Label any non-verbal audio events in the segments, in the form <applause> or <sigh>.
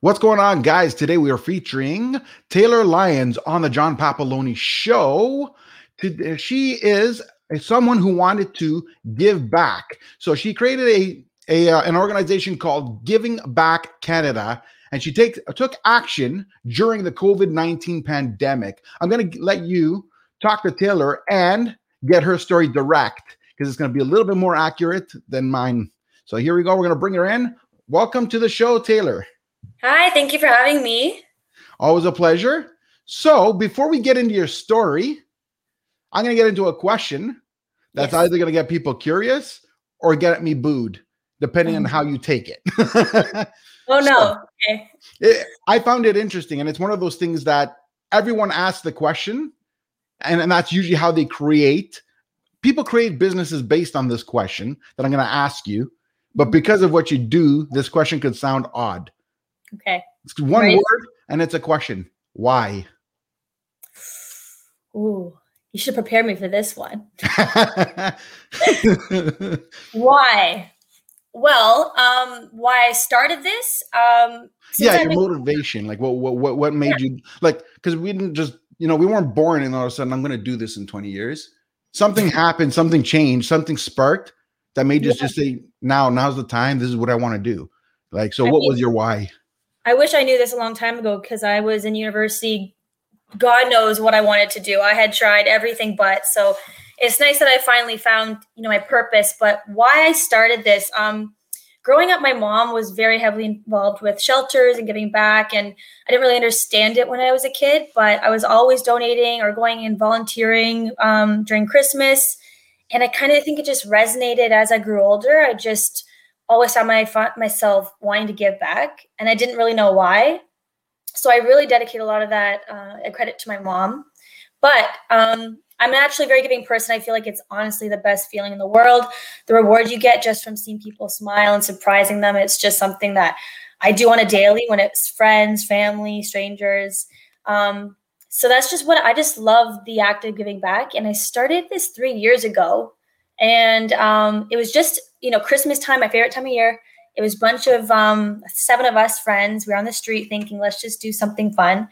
What's going on, guys? Today we are featuring Taylor Lyons on the John Papaloni Show. She is someone who wanted to give back. So she created a, a uh, an organization called Giving Back Canada, and she take, took action during the COVID 19 pandemic. I'm going to let you talk to Taylor and get her story direct because it's going to be a little bit more accurate than mine. So here we go. We're going to bring her in. Welcome to the show, Taylor. Hi, thank you for having me. Always a pleasure. So, before we get into your story, I'm going to get into a question that's yes. either going to get people curious or get me booed, depending on how you take it. <laughs> oh, no. So, okay. It, I found it interesting. And it's one of those things that everyone asks the question, and, and that's usually how they create. People create businesses based on this question that I'm going to ask you. But mm-hmm. because of what you do, this question could sound odd. Okay. It's one right. word and it's a question. Why? Ooh, you should prepare me for this one. <laughs> why? Well, um, why I started this? Um, yeah, your motivation. Like, what, what, what made yeah. you like? Because we didn't just, you know, we weren't born and all of a sudden I'm going to do this in 20 years. Something happened, something changed, something sparked that made you yeah. just say, "Now, now's the time. This is what I want to do." Like, so, I what mean, was your why? I wish I knew this a long time ago because I was in university. God knows what I wanted to do. I had tried everything but. So it's nice that I finally found, you know, my purpose. But why I started this, um, growing up, my mom was very heavily involved with shelters and giving back, and I didn't really understand it when I was a kid. But I was always donating or going and volunteering um, during Christmas, and I kind of think it just resonated as I grew older. I just always found my, myself wanting to give back, and I didn't really know why. So I really dedicate a lot of that uh, credit to my mom. But um, I'm actually a very giving person. I feel like it's honestly the best feeling in the world. The reward you get just from seeing people smile and surprising them, it's just something that I do on a daily when it's friends, family, strangers. Um, so that's just what I just love the act of giving back. And I started this three years ago. And um, it was just you know, Christmas time, my favorite time of year. It was a bunch of um, seven of us friends. We were on the street thinking, let's just do something fun.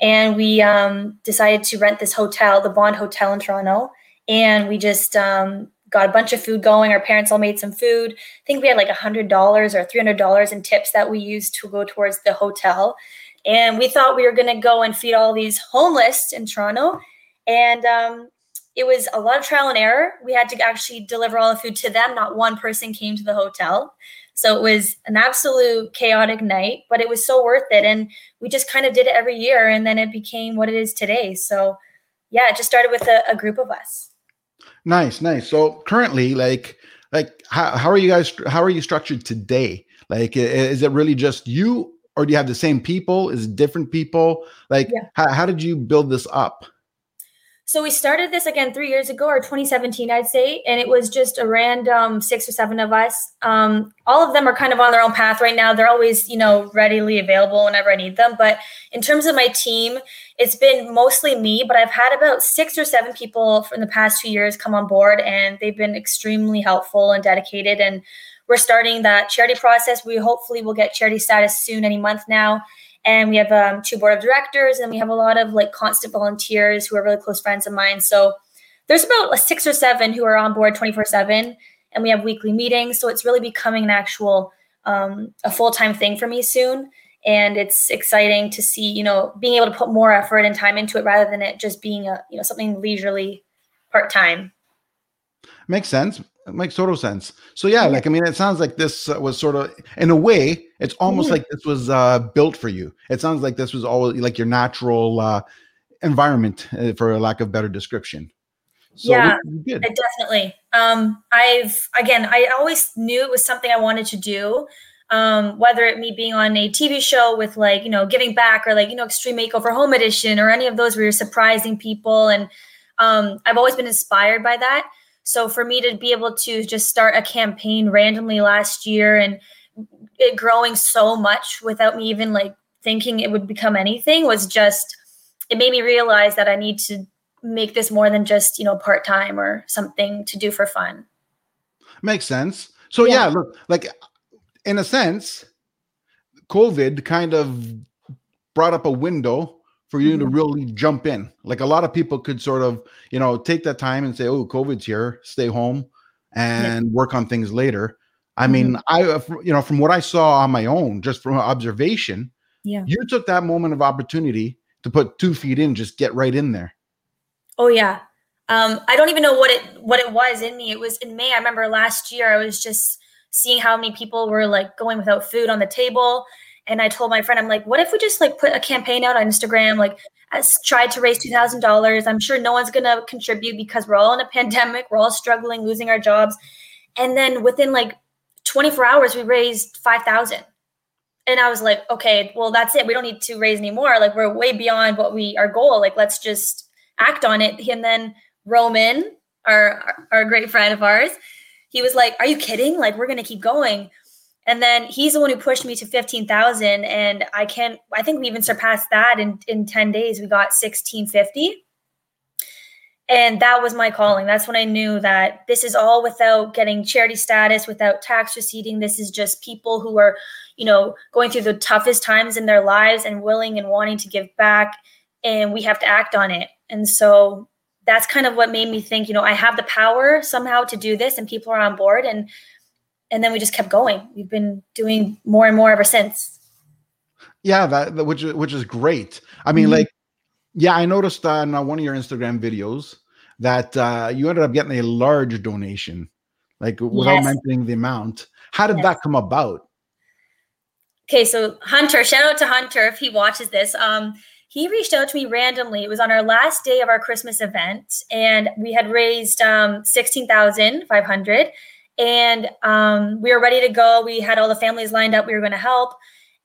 And we um, decided to rent this hotel, the Bond Hotel in Toronto. And we just um, got a bunch of food going. Our parents all made some food. I think we had like a $100 or $300 in tips that we used to go towards the hotel. And we thought we were going to go and feed all these homeless in Toronto. And um, it was a lot of trial and error. We had to actually deliver all the food to them. Not one person came to the hotel. So it was an absolute chaotic night, but it was so worth it. And we just kind of did it every year. And then it became what it is today. So yeah, it just started with a, a group of us. Nice, nice. So currently, like, like how, how are you guys, how are you structured today? Like, is it really just you or do you have the same people? Is it different people? Like, yeah. how, how did you build this up? So we started this again three years ago, or 2017, I'd say, and it was just a random six or seven of us. Um, all of them are kind of on their own path right now. They're always, you know, readily available whenever I need them. But in terms of my team, it's been mostly me. But I've had about six or seven people in the past two years come on board, and they've been extremely helpful and dedicated. And we're starting that charity process. We hopefully will get charity status soon, any month now and we have um, two board of directors and we have a lot of like constant volunteers who are really close friends of mine. So there's about six or seven who are on board 24 7 and we have weekly meetings. So it's really becoming an actual um, a full-time thing for me soon. And it's exciting to see you know being able to put more effort and time into it rather than it just being a you know something leisurely part-time. Makes sense it makes total sense. So yeah, like I mean, it sounds like this uh, was sort of, in a way, it's almost mm-hmm. like this was uh, built for you. It sounds like this was always like your natural uh, environment, uh, for a lack of better description. So yeah, definitely. Um, I've again, I always knew it was something I wanted to do. Um, whether it me being on a TV show with like you know giving back or like you know Extreme Makeover Home Edition or any of those where you're surprising people, and um, I've always been inspired by that. So for me to be able to just start a campaign randomly last year and it growing so much without me even like thinking it would become anything was just it made me realize that I need to make this more than just, you know, part-time or something to do for fun. Makes sense. So yeah, yeah look, like in a sense, COVID kind of brought up a window for you mm-hmm. to really jump in. Like a lot of people could sort of, you know, take that time and say, "Oh, COVID's here, stay home and yeah. work on things later." I mm-hmm. mean, I uh, you know, from what I saw on my own, just from observation, yeah. You took that moment of opportunity to put two feet in, just get right in there. Oh yeah. Um, I don't even know what it what it was in me. It was in May. I remember last year I was just seeing how many people were like going without food on the table. And I told my friend, I'm like, what if we just like put a campaign out on Instagram, like as tried to raise two thousand dollars. I'm sure no one's gonna contribute because we're all in a pandemic, we're all struggling, losing our jobs. And then within like 24 hours, we raised five thousand and I was like, okay, well, that's it. We don't need to raise any more. Like we're way beyond what we our goal. Like let's just act on it. And then Roman, our our great friend of ours, he was like, "Are you kidding? Like we're gonna keep going." And then he's the one who pushed me to fifteen thousand, and I can't. I think we even surpassed that in in ten days. We got sixteen fifty and that was my calling that's when i knew that this is all without getting charity status without tax receipting this is just people who are you know going through the toughest times in their lives and willing and wanting to give back and we have to act on it and so that's kind of what made me think you know i have the power somehow to do this and people are on board and and then we just kept going we've been doing more and more ever since yeah that which which is great i mean mm-hmm. like yeah, I noticed on uh, one of your Instagram videos that uh, you ended up getting a large donation, like without yes. mentioning the amount. How did yes. that come about? Okay, so Hunter, shout out to Hunter if he watches this. Um, he reached out to me randomly. It was on our last day of our Christmas event, and we had raised um, sixteen thousand five hundred, and um, we were ready to go. We had all the families lined up. We were going to help,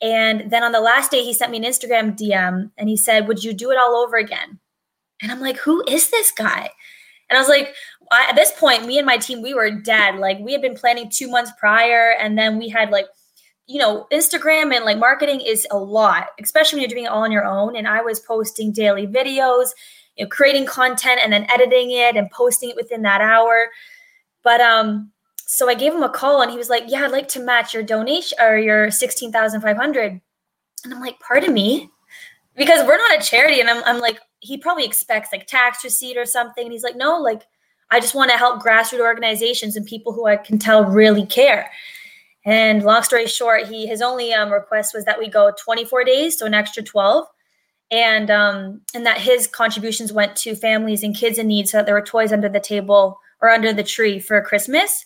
and then on the last day, he sent me an Instagram DM and he said, Would you do it all over again? And I'm like, Who is this guy? And I was like, I, At this point, me and my team, we were dead. Like, we had been planning two months prior. And then we had like, you know, Instagram and like marketing is a lot, especially when you're doing it all on your own. And I was posting daily videos, you know, creating content and then editing it and posting it within that hour. But um, so I gave him a call and he was like, Yeah, I'd like to match your donation or your 16,500. And I'm like, Pardon me? Because we're not a charity. And I'm, I'm like, he probably expects like tax receipt or something. And he's like, No, like, I just want to help grassroots organizations and people who I can tell really care. And long story short, he his only um, request was that we go 24 days, so an extra 12, and um, and that his contributions went to families and kids in need, so that there were toys under the table or under the tree for Christmas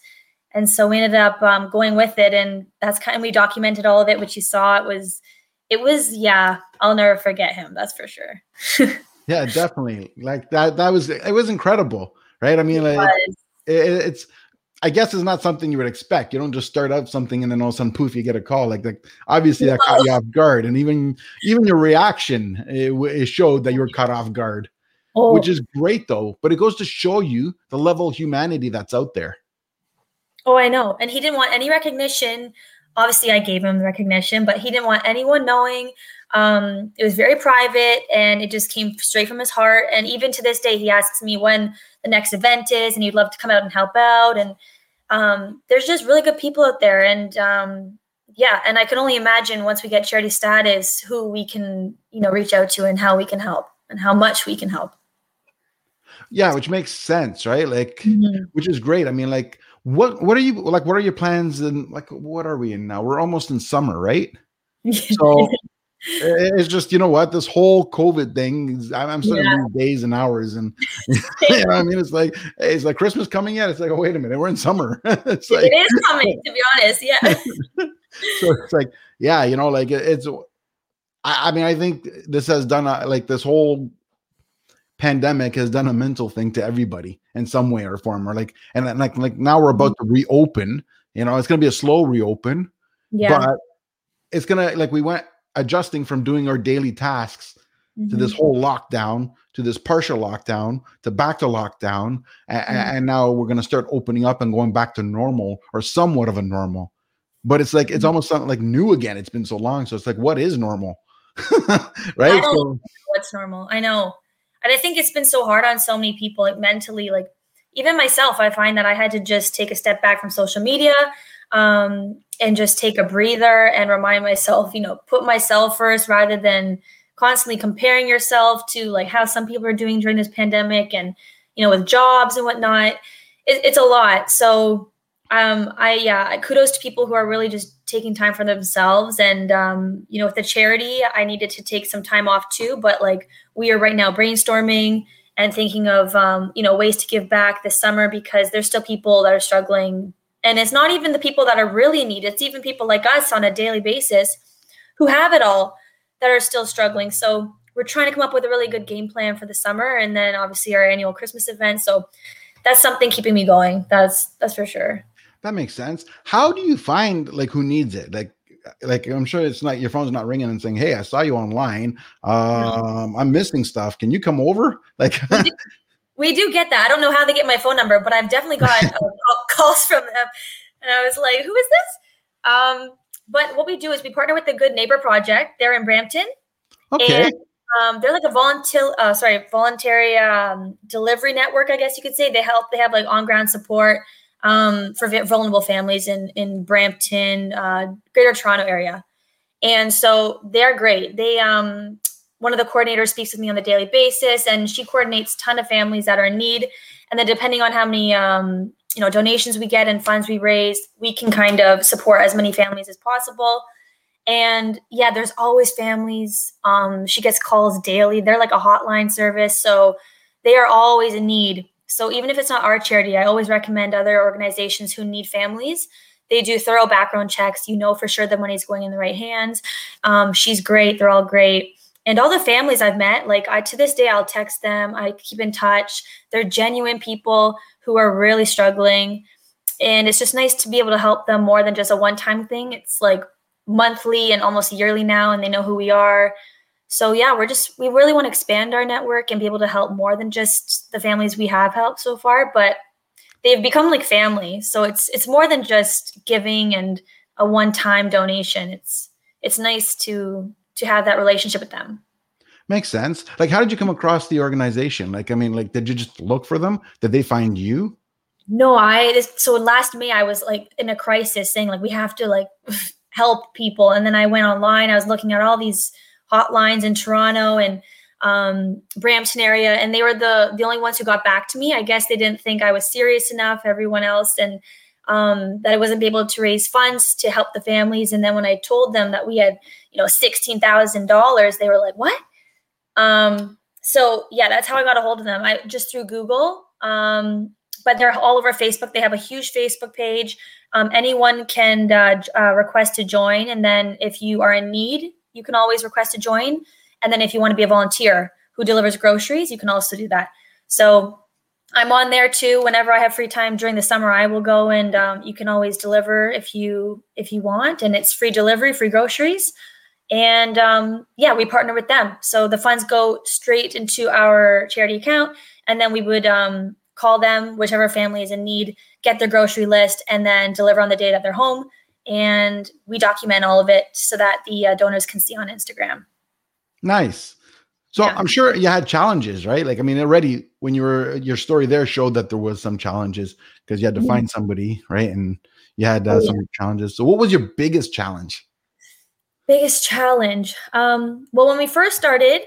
and so we ended up um, going with it and that's kind of we documented all of it which you saw. It was it was yeah i'll never forget him that's for sure. <laughs> Yeah definitely. Like that that was it was incredible right? I mean it like, it, it's i guess it's not something you would expect. You don't just start up something and then all of a sudden poof you get a call. Like like obviously that caught you off guard and even even your reaction it, it showed that you were caught off guard oh. which is great though but it goes to show you the level of humanity that's out there Oh, I know. And he didn't want any recognition. Obviously, I gave him the recognition, but he didn't want anyone knowing. Um, it was very private and it just came straight from his heart. And even to this day, he asks me when the next event is and he'd love to come out and help out. And um, there's just really good people out there. And um, yeah, and I can only imagine once we get charity status, who we can, you know, reach out to and how we can help and how much we can help. Yeah, which makes sense, right? Like, mm-hmm. which is great. I mean, like, what what are you like? What are your plans? And like, what are we in now? We're almost in summer, right? So <laughs> it's just you know what this whole COVID thing. I'm, I'm starting yeah. days and hours, and <laughs> <laughs> you know, I mean, it's like it's like Christmas coming yet. It's like, oh wait a minute, we're in summer. it's like, it is coming, to be honest. Yeah. so it's like, yeah, you know, like it's. I, I mean, I think this has done a, like this whole pandemic has done a mental thing to everybody in some way or form or like and like like now we're about to reopen you know it's going to be a slow reopen yeah. but it's going to like we went adjusting from doing our daily tasks mm-hmm. to this mm-hmm. whole lockdown to this partial lockdown to back to lockdown and, mm-hmm. and now we're going to start opening up and going back to normal or somewhat of a normal but it's like it's mm-hmm. almost something like new again it's been so long so it's like what is normal <laughs> right so, what's normal i know and I think it's been so hard on so many people, like mentally, like even myself, I find that I had to just take a step back from social media. Um, and just take a breather and remind myself, you know, put myself first rather than constantly comparing yourself to like how some people are doing during this pandemic and, you know, with jobs and whatnot. It, it's a lot. So, um, I, yeah, kudos to people who are really just taking time for themselves. And, um, you know, with the charity, I needed to take some time off too. But like we are right now brainstorming and thinking of, um, you know, ways to give back this summer because there's still people that are struggling and it's not even the people that are really in need, it's even people like us on a daily basis who have it all that are still struggling. So we're trying to come up with a really good game plan for the summer and then obviously our annual Christmas event. So that's something keeping me going. That's that's for sure. That makes sense. How do you find like who needs it? Like like I'm sure it's not your phone's not ringing and saying, "Hey, I saw you online. Um, I'm missing stuff. Can you come over?" <laughs> Like We do get that. I don't know how they get my phone number, but I've definitely <laughs> got uh, calls from them. And I was like, who is this? Um, but what we do is we partner with the Good Neighbor Project. They're in Brampton. Okay. And, um, they're like a volunteer, uh, sorry, voluntary um, delivery network, I guess you could say. They help. They have like on ground support um, for vulnerable families in in Brampton, uh, Greater Toronto area, and so they're great. They um, one of the coordinators speaks with me on a daily basis and she coordinates ton of families that are in need. And then depending on how many um, you know donations we get and funds we raise we can kind of support as many families as possible. And yeah there's always families um, she gets calls daily. They're like a hotline service so they are always in need so even if it's not our charity i always recommend other organizations who need families they do thorough background checks you know for sure the money's going in the right hands um, she's great they're all great and all the families I've met, like I to this day, I'll text them. I keep in touch. They're genuine people who are really struggling, and it's just nice to be able to help them more than just a one-time thing. It's like monthly and almost yearly now, and they know who we are. So yeah, we're just we really want to expand our network and be able to help more than just the families we have helped so far, but they've become like family. So it's it's more than just giving and a one-time donation. It's it's nice to to have that relationship with them. Makes sense. Like, how did you come across the organization? Like, I mean, like, did you just look for them? Did they find you? No, I so last May I was like in a crisis, saying like we have to like <laughs> help people, and then I went online. I was looking at all these hotlines in Toronto and um, Brampton area, and they were the the only ones who got back to me. I guess they didn't think I was serious enough. Everyone else, and um, that I wasn't able to raise funds to help the families. And then when I told them that we had, you know, sixteen thousand dollars, they were like, "What?" Um, so yeah, that's how I got a hold of them. I just through Google. Um, but they're all over Facebook. They have a huge Facebook page. Um, anyone can uh, uh, request to join, and then if you are in need, you can always request to join. And then if you want to be a volunteer who delivers groceries, you can also do that. So I'm on there too. Whenever I have free time during the summer, I will go and um, you can always deliver if you if you want, and it's free delivery, free groceries, and um, yeah, we partner with them. So the funds go straight into our charity account, and then we would um, call them, whichever family is in need, get their grocery list, and then deliver on the day that they're home. And we document all of it so that the uh, donors can see on Instagram. Nice. So yeah. I'm sure you had challenges, right? Like, I mean, already when you were your story there showed that there was some challenges because you had to mm-hmm. find somebody, right? And you had uh, oh, some challenges. So, what was your biggest challenge? Biggest challenge. Um, well, when we first started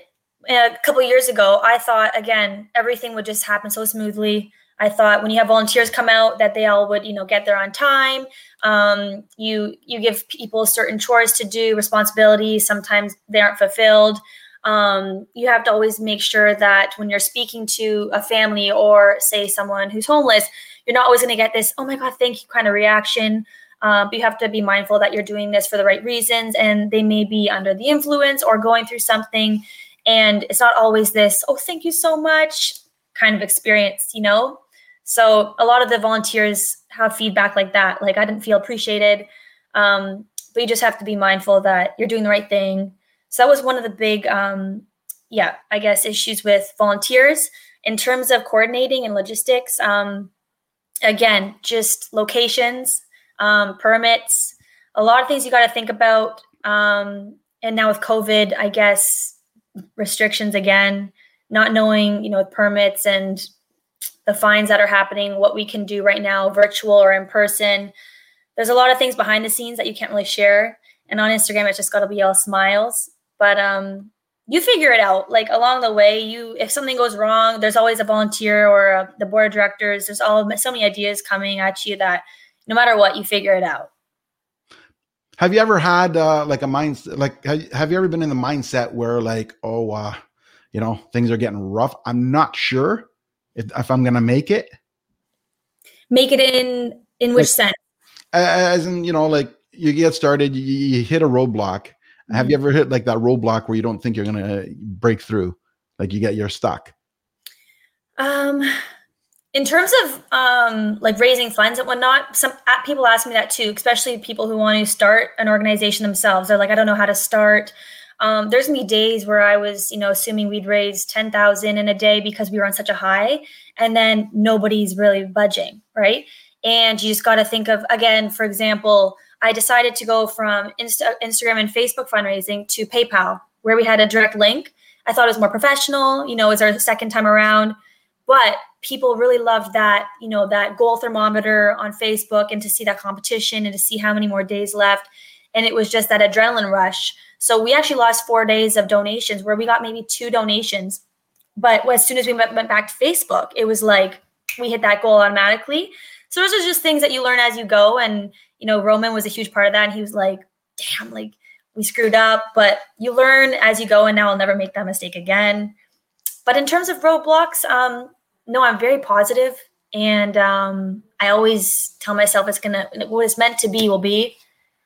a couple years ago, I thought again everything would just happen so smoothly. I thought when you have volunteers come out that they all would, you know, get there on time. Um, you you give people certain chores to do, responsibilities. Sometimes they aren't fulfilled um, you have to always make sure that when you're speaking to a family or say someone who's homeless you're not always going to get this oh my god thank you kind of reaction uh, but you have to be mindful that you're doing this for the right reasons and they may be under the influence or going through something and it's not always this oh thank you so much kind of experience you know so a lot of the volunteers have feedback like that like i didn't feel appreciated um, but you just have to be mindful that you're doing the right thing so that was one of the big, um, yeah, I guess issues with volunteers in terms of coordinating and logistics. Um, again, just locations, um, permits, a lot of things you got to think about. Um, and now with COVID, I guess restrictions again, not knowing, you know, permits and the fines that are happening, what we can do right now, virtual or in person. there's a lot of things behind the scenes that you can't really share. And on Instagram, it's just got to be all smiles. But um, you figure it out. Like along the way, you if something goes wrong, there's always a volunteer or a, the board of directors. There's all so many ideas coming at you that no matter what, you figure it out. Have you ever had uh, like a mind like have, have you ever been in the mindset where like oh uh, you know things are getting rough? I'm not sure if, if I'm gonna make it. Make it in in which like, sense? As in you know like you get started, you, you hit a roadblock. Mm-hmm. Have you ever hit like that roadblock where you don't think you're gonna break through? Like you get you're stuck. Um in terms of um, like raising funds and whatnot, some people ask me that too, especially people who want to start an organization themselves. They're like, I don't know how to start. Um, there's gonna be days where I was, you know, assuming we'd raise ten thousand in a day because we were on such a high, and then nobody's really budging, right? And you just got to think of again, for example, I decided to go from Insta- Instagram and Facebook fundraising to PayPal, where we had a direct link. I thought it was more professional. You know, it was our second time around, but people really loved that, you know, that goal thermometer on Facebook and to see that competition and to see how many more days left. And it was just that adrenaline rush. So we actually lost four days of donations where we got maybe two donations. But as soon as we went, back to Facebook, it was like we hit that goal automatically. So those are just things that you learn as you go. And, you know, Roman was a huge part of that. And he was like, damn, like we screwed up. But you learn as you go. And now I'll never make that mistake again. But in terms of roadblocks, um, no, I'm very positive, and um, I always tell myself it's gonna what it's meant to be will be.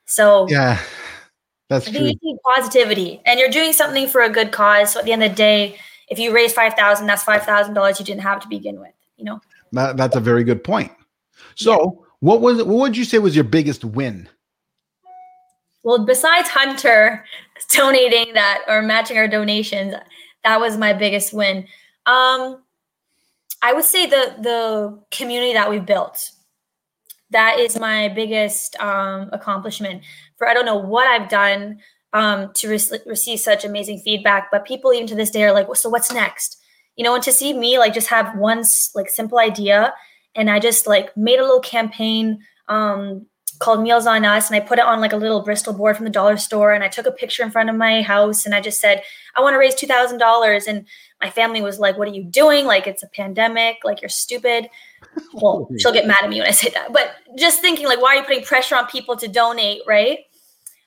So yeah, that's I true. Positivity, and you're doing something for a good cause. So at the end of the day, if you raise five thousand, that's five thousand dollars you didn't have to begin with. You know. That, that's a very good point. So, yeah. what was what would you say was your biggest win? Well, besides Hunter <laughs> donating that or matching our donations, that was my biggest win. Um, I would say the the community that we've built. That is my biggest um, accomplishment. For I don't know what I've done um, to re- receive such amazing feedback, but people even to this day are like, "So what's next?" You know, and to see me like just have one like simple idea, and I just like made a little campaign um, called Meals on Us, and I put it on like a little Bristol board from the dollar store, and I took a picture in front of my house, and I just said, "I want to raise two thousand dollars," and my family was like, What are you doing? Like, it's a pandemic. Like, you're stupid. <laughs> Well, she'll get mad at me when I say that. But just thinking, like, why are you putting pressure on people to donate? Right.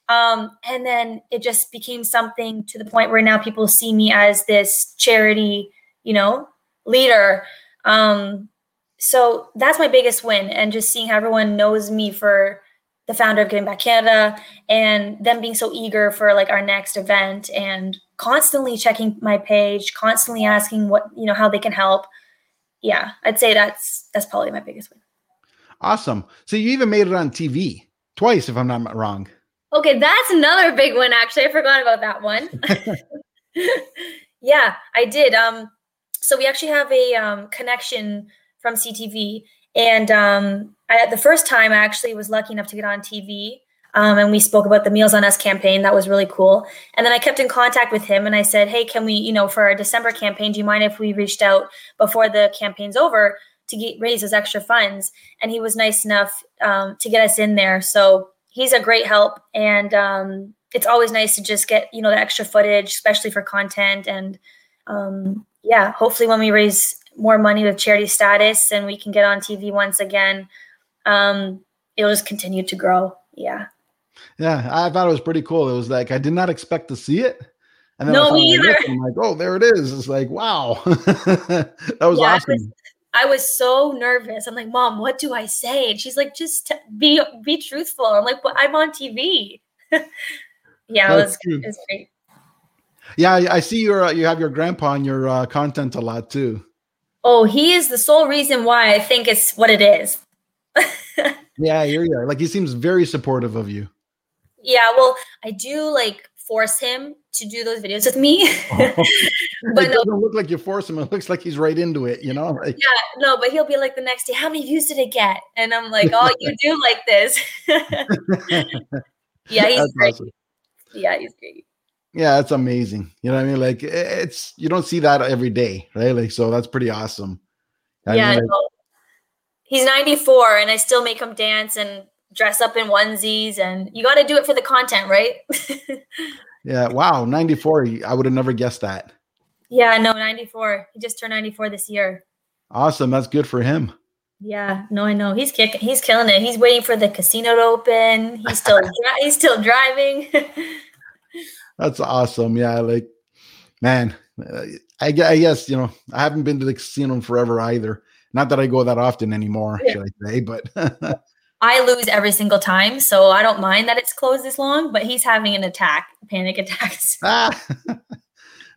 Um, and then it just became something to the point where now people see me as this charity, you know, leader. Um, so that's my biggest win. And just seeing how everyone knows me for the founder of Giving Back Canada and them being so eager for like our next event and constantly checking my page, constantly asking what, you know, how they can help. Yeah, I'd say that's that's probably my biggest win. Awesome. So you even made it on TV twice, if I'm not wrong. Okay, that's another big one. Actually, I forgot about that one. <laughs> <laughs> yeah, I did. Um, so we actually have a um, connection from CTV, and um, I, the first time I actually was lucky enough to get on TV um, and we spoke about the Meals on Us campaign. That was really cool. And then I kept in contact with him and I said, hey, can we, you know, for our December campaign, do you mind if we reached out before the campaign's over to get raise those extra funds? And he was nice enough um, to get us in there. So he's a great help. And um, it's always nice to just get, you know, the extra footage, especially for content. And um, yeah, hopefully when we raise more money with charity status and we can get on TV once again, um, it'll just continue to grow. Yeah. Yeah, I thought it was pretty cool. It was like I did not expect to see it. And then no, me either. I'm like, oh, there it is. It's like, wow. <laughs> that was yeah, awesome. I was, I was, so nervous. I'm like, Mom, what do I say? And she's like, just t- be be truthful. I'm like, but I'm on TV. <laughs> yeah, That's it was, it was great. Yeah, I, see your uh, you have your grandpa on your uh, content a lot too. Oh, he is the sole reason why I think it's what it is. <laughs> yeah, you're yeah. Like he seems very supportive of you. Yeah, well, I do like force him to do those videos with me. Oh. <laughs> <laughs> but it doesn't look like you force him. It looks like he's right into it, you know? Like, yeah, no, but he'll be like the next day, how many views did it get? And I'm like, oh, you do like this. <laughs> yeah, he's that's great. Awesome. Yeah, he's great. Yeah, that's amazing. You know what I mean? Like it's you don't see that every day, right? Like so that's pretty awesome. I yeah, mean, like, no. he's 94 and I still make him dance and dress up in onesies, and you got to do it for the content, right? <laughs> yeah. Wow. 94. I would have never guessed that. Yeah. No, 94. He just turned 94 this year. Awesome. That's good for him. Yeah, no, I know he's kicking. He's killing it. He's waiting for the casino to open. He's still <laughs> dri- he's still driving. <laughs> That's awesome. Yeah, like man, uh, I, I, guess you know I haven't been to the casino in forever either. Not that I go that often anymore, yeah. should I say? But I lose every single time, so I don't mind that it's closed this long. But he's having an attack, panic attacks. <laughs> ah. <laughs>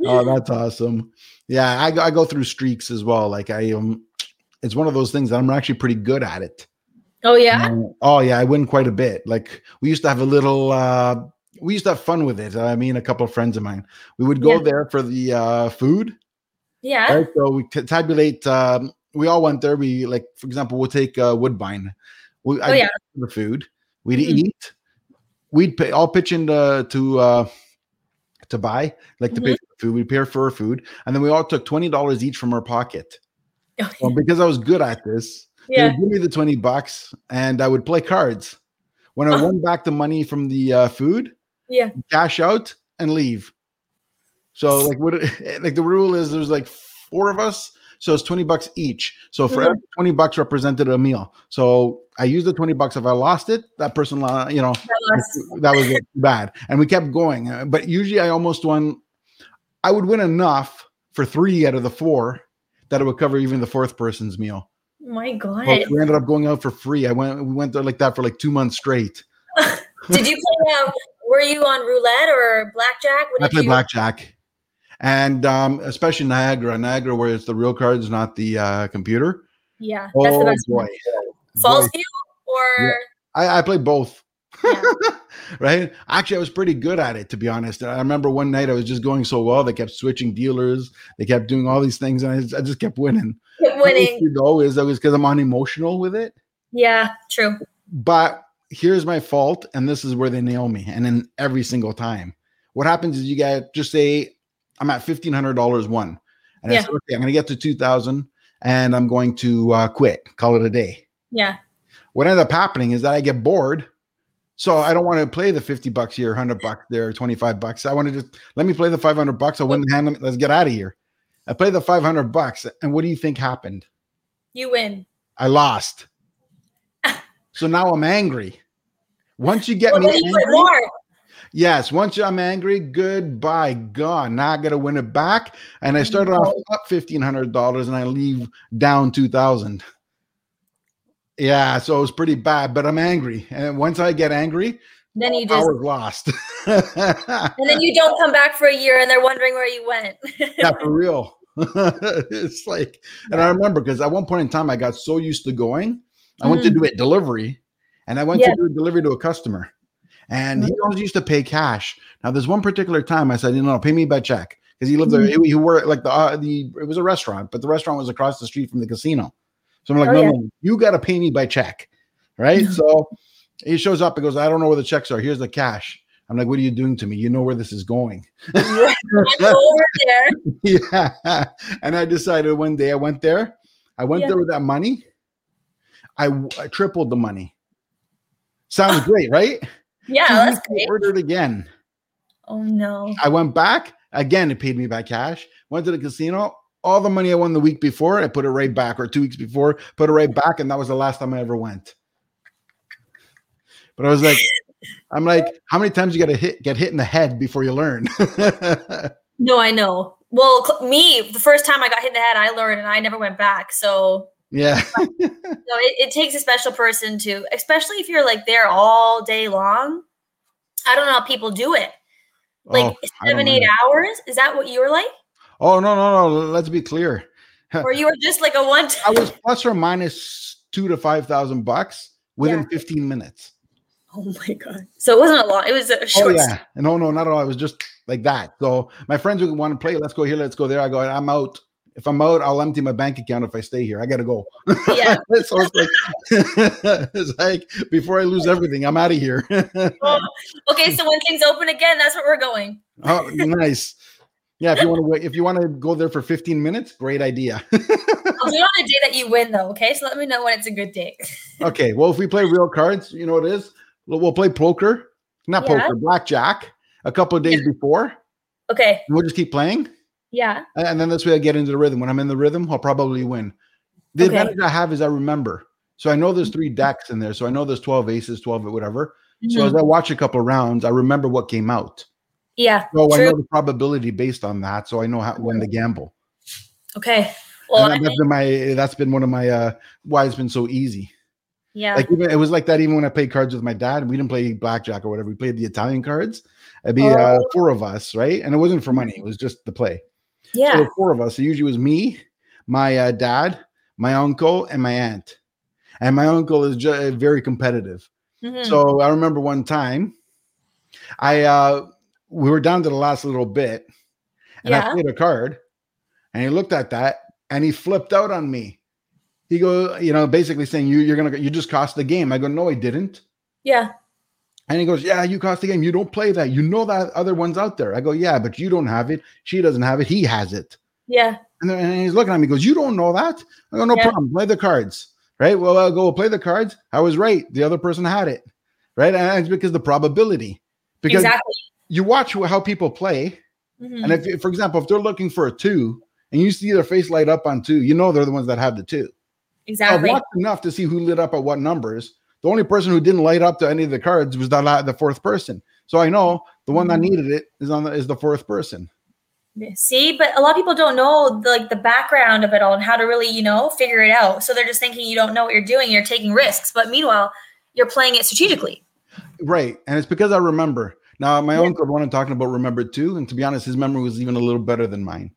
oh, that's awesome. Yeah, I, I go through streaks as well. Like I um it's one of those things that I'm actually pretty good at it. Oh yeah. Um, oh yeah, I win quite a bit. Like we used to have a little. uh we used to have fun with it. I mean, a couple of friends of mine. We would go yeah. there for the uh food. Yeah. Right? So we t- tabulate. Um, we all went there. We like, for example, we'll take uh, Woodbine. We, oh yeah. The food we'd mm-hmm. eat. We'd pay. All pitch in to, to uh to buy, like to mm-hmm. pay for food. We pay for our food, and then we all took twenty dollars each from our pocket. well, because I was good at this, yeah. they would give me the 20 bucks and I would play cards. When I <laughs> won back the money from the uh, food, yeah, cash out and leave. So like what <laughs> like the rule is there's like four of us, so it's 20 bucks each. So for mm-hmm. 20 bucks represented a meal. So I used the 20 bucks. If I lost it, that person, you know, that <laughs> was bad. And we kept going. Uh, but usually I almost won. I would win enough for three out of the four that it would cover even the fourth person's meal. My God. But we ended up going out for free. I went we went there like that for like two months straight. <laughs> did you play um, were you on roulette or blackjack? I played you... blackjack. And um, especially Niagara, Niagara, where it's the real cards, not the uh, computer. Yeah, that's oh, the best boy. Fallsview or yeah. I, I played both. <laughs> right? Actually, I was pretty good at it, to be honest. I remember one night I was just going so well. They kept switching dealers. They kept doing all these things, and I just, I just kept winning. Kept winning. You know, is that was because I'm unemotional with it. Yeah, true. But here's my fault, and this is where they nail me. And then every single time, what happens is you get just say I'm at fifteen hundred dollars one, and yeah. I said, okay, I'm going to get to two thousand, and I'm going to uh, quit, call it a day. Yeah. What ended up happening is that I get bored so I don't want to play the 50 bucks here, 100 bucks there, 25 bucks. I want to just let me play the 500 bucks. I win the hand. Let's get out of here. I play the 500 bucks. And what do you think happened? You win. I lost. <laughs> so now I'm angry. Once you get well, me angry, yes, once I'm angry, goodbye, gone. Now I got to win it back. And I started off up $1,500 and I leave down 2000 yeah, so it was pretty bad, but I'm angry. And once I get angry, then you just lost. <laughs> and then you don't come back for a year and they're wondering where you went. yeah, for <laughs> real. <laughs> it's like, and I remember because at one point in time I got so used to going, I mm. went to mm. do it delivery and I went to do a delivery to a customer. And mm. he always used to pay cash. Now, there's one particular time I said, you know, pay me by check because he lived mm. there. He, he worked like the uh, the it was a restaurant, but the restaurant was across the street from the casino. So I'm like, oh, no, yeah. no, you got to pay me by check. Right. <laughs> so he shows up and goes, I don't know where the checks are. Here's the cash. I'm like, what are you doing to me? You know where this is going. there. <laughs> yeah. And I decided one day I went there. I went yeah. there with that money. I, I tripled the money. Sounds <laughs> great, right? Yeah, so that's great. Ordered again. Oh no. I went back again. It paid me by cash. Went to the casino all the money I won the week before, I put it right back, or two weeks before, put it right back, and that was the last time I ever went. But I was like, <laughs> I'm like, how many times you got to hit get hit in the head before you learn? <laughs> no, I know. Well, me, the first time I got hit in the head, I learned, and I never went back. So yeah, <laughs> no, it, it takes a special person to, especially if you're like there all day long. I don't know how people do it. Oh, like oh, seven, eight hours. Is that what you were like? Oh no, no, no. Let's be clear. <laughs> or you were just like a one. I was plus or minus two to five thousand bucks within yeah. 15 minutes. Oh my god! So it wasn't a lot. It was a oh, short. Oh yeah, no, no, not at all. It was just like that. So my friends would want to play. Let's go here. Let's go there. I go. I'm out. If I'm out, I'll empty my bank account if I stay here. I got to go. Yeah. so <laughs> it's like, <laughs> it's like before I lose everything, I'm out of here. oh, okay, so when things open again, that's where we're going. oh, nice. Yeah, if you want to if you want to go there for 15 minutes, great idea. <laughs> I'll do it on a day that you win, though. Okay, so let me know when it's a good day. <laughs> okay, well, if we play real cards, you know what it is. We'll, we'll play poker, not Yeah. poker, blackjack, a couple of days before. Okay, we'll just keep playing, yeah, and then this way I get into the rhythm. When I'm in the rhythm, I'll probably win. The Okay. advantage I have is I remember, so I know there's three decks in there, so I know there's 12 aces, 12 whatever. So Mhm. as I watch a couple rounds, I remember what came out. Yeah. So I know the probability based on that, so I know how when to gamble. Okay. Well, that, has been my that's been one of my uh why it's been so easy. yeah, Like even it was like that even when I played cards with my dad. We didn't play blackjack or whatever. We played the Italian cards. It'd be uh, Oh. Mm-hmm. four of us, right? And it wasn't for money. It was just the play. Yeah. the four of us. It usually was me, my uh, dad, my uncle, and my aunt. And my uncle is ju- very competitive. Mhm. So I remember one time, I uh we were down to the last little bit, and I Yeah. played a card, and he looked at that and he flipped out on me. He goes, you know, basically saying you you're gonna you just cost the game. I go, no, I didn't. yeah, And he goes, yeah, you cost the game. You don't play that. You know that other one's out there. I go, yeah, but you don't have it. She doesn't have it. He has it. yeah, And, then, and he's looking at me. He goes, you don't know that. I go, no Yeah. problem. Play the cards. Right. Well, I'll go play the cards. I was right. The other person had it. Right. And it's because the probability. Because exactly. You watch how people play, Mhm. and if, for example, if they're looking for a two, and you see their face light up on two, you know they're the ones that have the two. exactly. I've watched enough to see who lit up at what numbers. The only person who didn't light up to any of the cards was the the fourth person. So I know the one that Mhm. needed it is on the, is the fourth person. See, but a lot of people don't know the, like the background of it all and how to really, you know, figure it out. So they're just thinking you don't know what you're doing. You're taking risks, but meanwhile, you're playing it strategically. Right, and it's because I remember. Now my Yeah. uncle, the one I'm talking about, remembered too, and to be honest, his memory was even a little better than mine.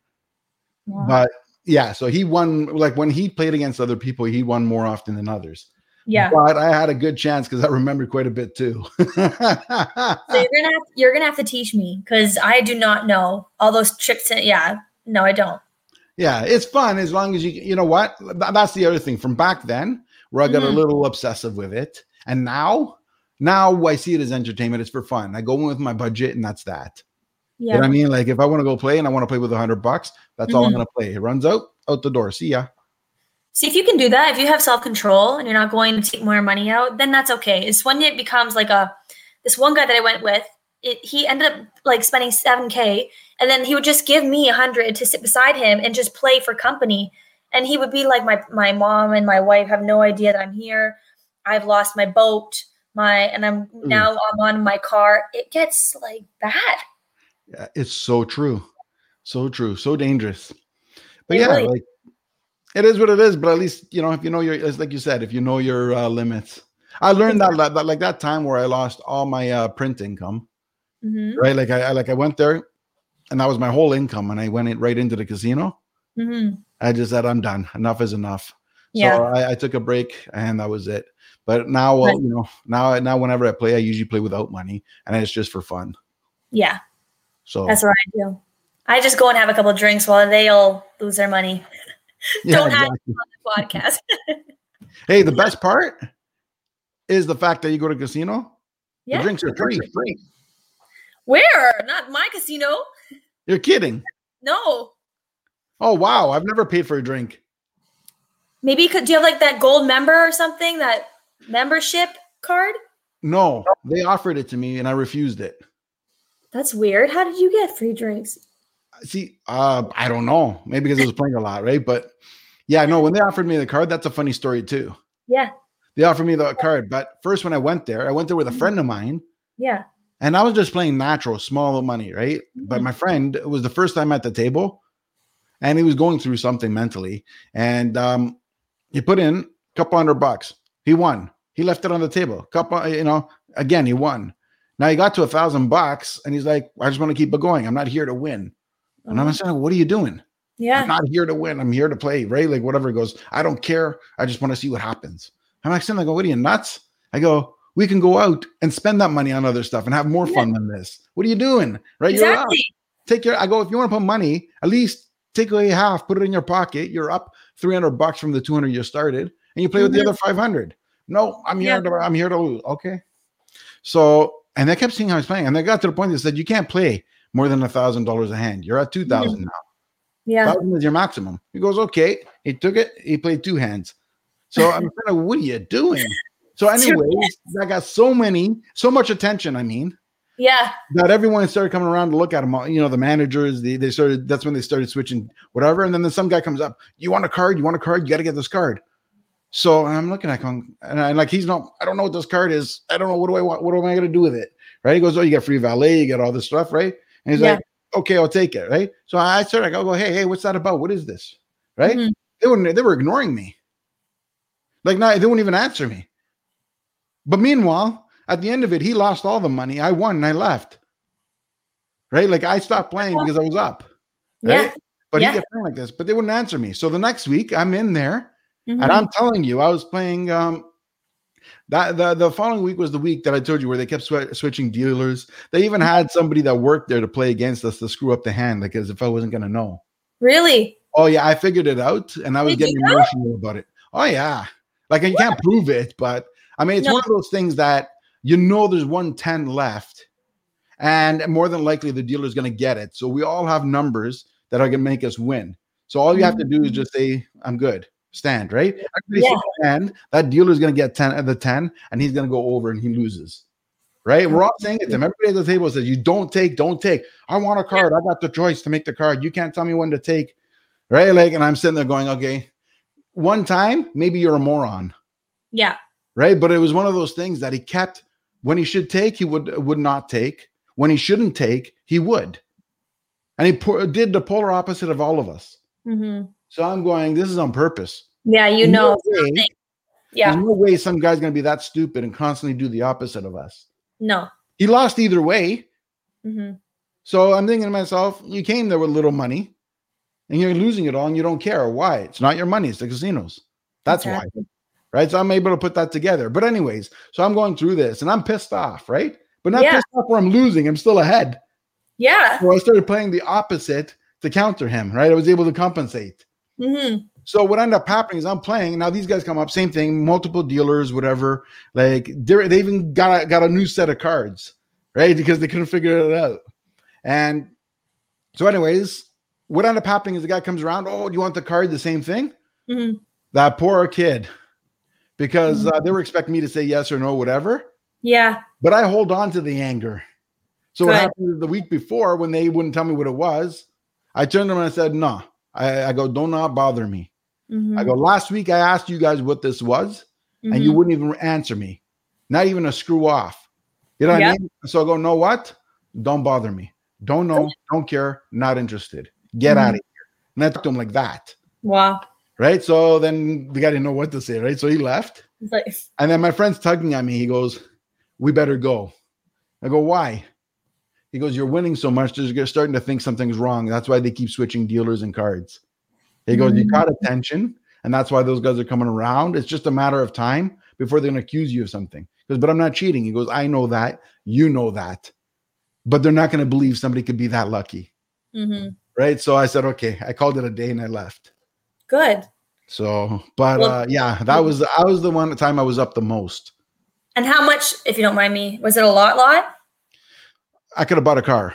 But yeah, so he won. Like when he played against other people, he won more often than others. yeah. But I had a good chance because I remembered quite a bit too. So you're gonna have, you're gonna have to teach me because I do not know all those tricks. And, yeah, no, I don't. yeah, it's fun as long as you you know what. That's the other thing from back then where I got a Mhm. little obsessive with it, and now now I see it as entertainment. It's for fun. I go in with my budget, and that's that. Yeah. You know what I mean? Like if I want to go play and I want to play with a hundred bucks, that's all I'm Mhm. gonna play. It runs out out the door. See ya. See, if you can do that, if you have self control and you're not going to take more money out, then that's okay. It's when it becomes like a this one guy that I went with. It, he ended up like spending seven k, and then he would just give me a hundred to sit beside him and just play for company. And he would be like, my my mom and my wife have no idea that I'm here. I've lost my boat, my and I'm Mm. now I'm on my car. It gets like bad. Yeah, it's so true. So true. So dangerous. But It yeah, really- like it is what it is. But at least, you know, if you know your, it's like you said, if you know your uh, limits. I learned that, that, like that time where I lost all my uh, print income, hmm right? Like I, I like I went there and that was my whole income. And I went in, right into the casino. hmm I just said, I'm done. Enough is enough. Yeah. So I, I took a break and that was it. But now, uh, Right. you know, now, now whenever I play, I usually play without money and it's just for fun. Yeah. So That's what I do. I just go and have a couple drinks while they all lose their money. yeah, don't have- exactly. Podcast. <laughs> Hey, the best part is the fact that you go to casino. yeah. The drinks are free. Free. Where? Not my casino. You're kidding. No. Oh wow, I've never paid for a drink. Maybe you could do you have like that gold member or something? That membership card? No, they offered it to me and I refused it. That's weird. How did you get free drinks? See, uh, I don't know. Maybe because I was playing a lot, right? But yeah, no, when they offered me the card, that's a funny story too. Yeah. They offered me the card, but first when I went there, I went there with a friend of mine Yeah. and I was just playing natural, small money, right? But Mhm. my friend it was the first time at the table and he was going through something mentally. And um, he put in a couple hundred bucks. He won. He left it on the table. Couple, uh, you know, again, he won. Now he got to a thousand bucks and he's like, I just want to keep it going. I'm not here to win. And I'm mm-hmm. saying, what are you doing? Yeah. I'm not here to win. I'm here to play, right? Like whatever it goes. I don't care. I just want to see what happens. I'm like, I go, what are you nuts? I go, we can go out and spend that money on other stuff and have more fun than this. What are you doing? Right? Exactly. Take your, I go, if you want to put money, at least take away half, put it in your pocket. You're up 300 bucks from the 200 you started and you play with the Mhm. other 500. No, I'm here Yeah. to, I'm here to lose. Okay. So, and I kept seeing how he's playing. And I got to the point that said, you can't play more than a thousand dollars a hand. You're at two thousand now. Yeah. Thousand is your maximum. He goes, okay. He took it. He played two hands. So I'm <laughs> kind of, what are you doing? So, anyways, I got so many, so much attention. I mean, Yeah. that everyone started coming around to look at him. You know, the managers, they, they started, that's when they started switching whatever. And then, then some guy comes up, you want a card? You want a card? You got to get this card. So I'm looking at him and I like, he's not, I don't know what this card is. I don't know. What do I want? What am I going to do with it? Right. He goes, Oh, you got free valet. You got all this stuff. Right. And he's Yeah. like, Okay, I'll take it. Right. So I started, I go, Hey, hey, what's that about? What is this? Right. Mhm. They wouldn't, they were ignoring me. Like, not, they wouldn't even answer me. But meanwhile, at the end of it, he lost all the money. I won and I left. Right? Like I stopped playing because I was up. Right? Yeah. But Yeah. he kept playing like this, but they wouldn't answer me. So the next week, I'm in there, Mhm. and I'm telling you, I was playing. Um, that the the following week was the week that I told you where they kept swi- switching dealers. They even had somebody that worked there to play against us to screw up the hand because if I wasn't going to know. Really? Oh yeah, I figured it out, and I was Did getting you know? emotional about it. Oh yeah, like you can't prove it, but I mean, it's No. one of those things that you know there's one ten left, and more than likely the dealer's going to get it. So we all have numbers that are going to make us win. So all you have to do is just say, "I'm good." Stand right. Everybody Yeah. stand. That dealer's going to get ten at the ten, and he's going to go over and he loses. Right? We're all saying it to him. Everybody at the table says, "You don't take, don't take." I want a card. I got the choice to make the card. You can't tell me when to take right? Like, and I'm sitting there going, okay, one time, maybe you're a moron, Yeah. right? But it was one of those things that he kept when he should take, he would would not take. When he shouldn't take, he would. And he po- did the polar opposite of all of us. hmm So I'm going, this is on purpose. Yeah. You know. no way, Yeah. there's no way some guy's going to be that stupid and constantly do the opposite of us. No. He lost either way. hmm So I'm thinking to myself, you came there with little money and you're losing it all and you don't care. Why? It's not your money, it's the casinos. That's why. right? So I'm able to put that together. But anyways, so I'm going through this and I'm pissed off, right? But not Yeah. pissed off where I'm losing. I'm still ahead. Yeah. So I started playing the opposite to counter him, right? I was able to compensate. Hmm So what ended up happening is I'm playing. Now these guys come up, same thing, multiple dealers, whatever. Like they're, even got a, got a new set of cards, right? Because they couldn't figure it out. And so, anyways, what ended up happening is the guy comes around. Oh, do you want the card? The same thing. hmm That poor kid, because uh, they were expecting me to say yes or no, whatever. Yeah. But I hold on to the anger. So what happened the week before when they wouldn't tell me what it was? I turned to them and I said, "No." I, I go, "Do not bother me." hmm I go, "Last week I asked you guys what this was, and you wouldn't even answer me, not even a screw off." You know what I mean? So I go, "Know what? Don't bother me. Don't know. Don't care. Not interested. Get Mhm. out of here." And I talked to him like that, Wow. right? So then the guy didn't know what to say, right? So he left. Like, <laughs> And then my friend's tugging at me. He goes, We better go. I go, Why? He goes, You're winning so much. They're starting to think something's wrong. That's why they keep switching dealers and cards. He goes, You Mm. caught attention. And that's why those guys are coming around. It's just a matter of time before they're going to accuse you of something. He goes, But I'm not cheating. He goes, I know that. You know that. But they're not going to believe somebody could be that lucky. hmm Right. So I said, Okay. I called it a day and I left. good. So, but Well- uh, yeah, that was, I was the one time I was up the most. And how much, if you don't mind me, was it a lot, lot? I could have bought a car.